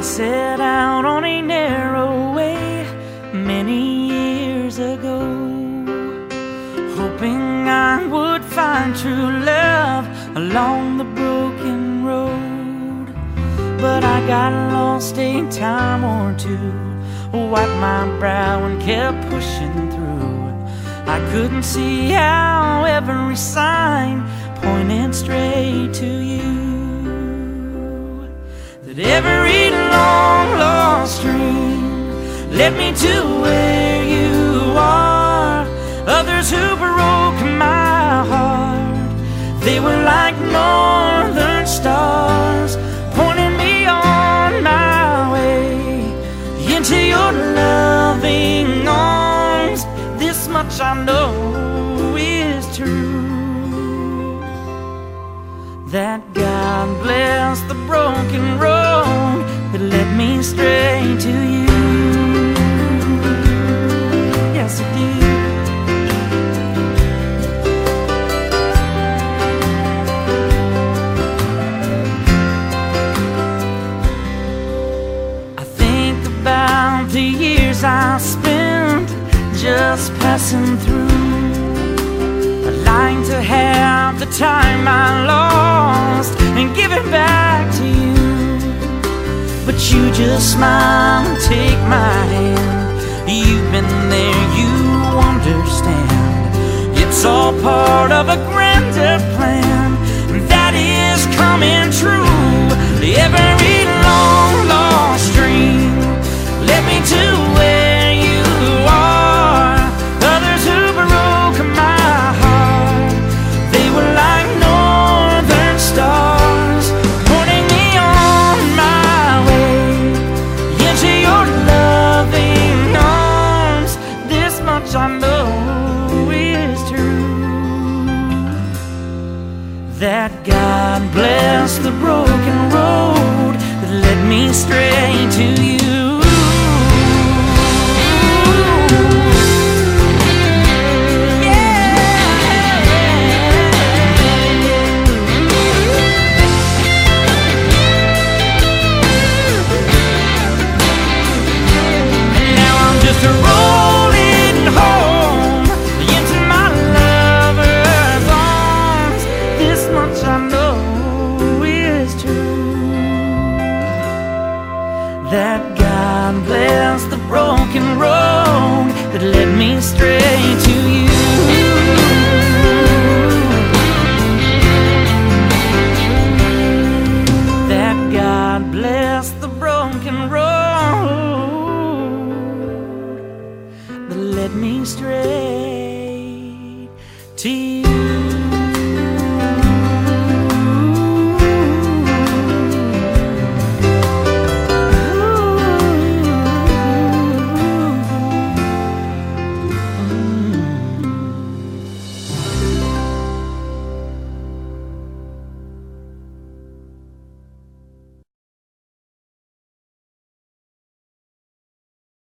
set out on a narrow way many years ago, hoping I would find true love along the broken road. But I got lost a time or two, wiped my brow and kept pushing through. I couldn't see how every sign pointed straight to you. That every led me to where you are. Others who broke my heart, they were like northern stars, pointing me on my way into your loving arms. This much I know is true that God bless the broken road that led me straight to you. Just passing through. I'd like to have the time I lost and give it back to you. But you just smile and take my hand. You've been there, you understand. It's all part of a grander that God bless the broken road that led me straight to you. that God bless the broken road that led me straight to you. That God bless the broken road that led me straight to you.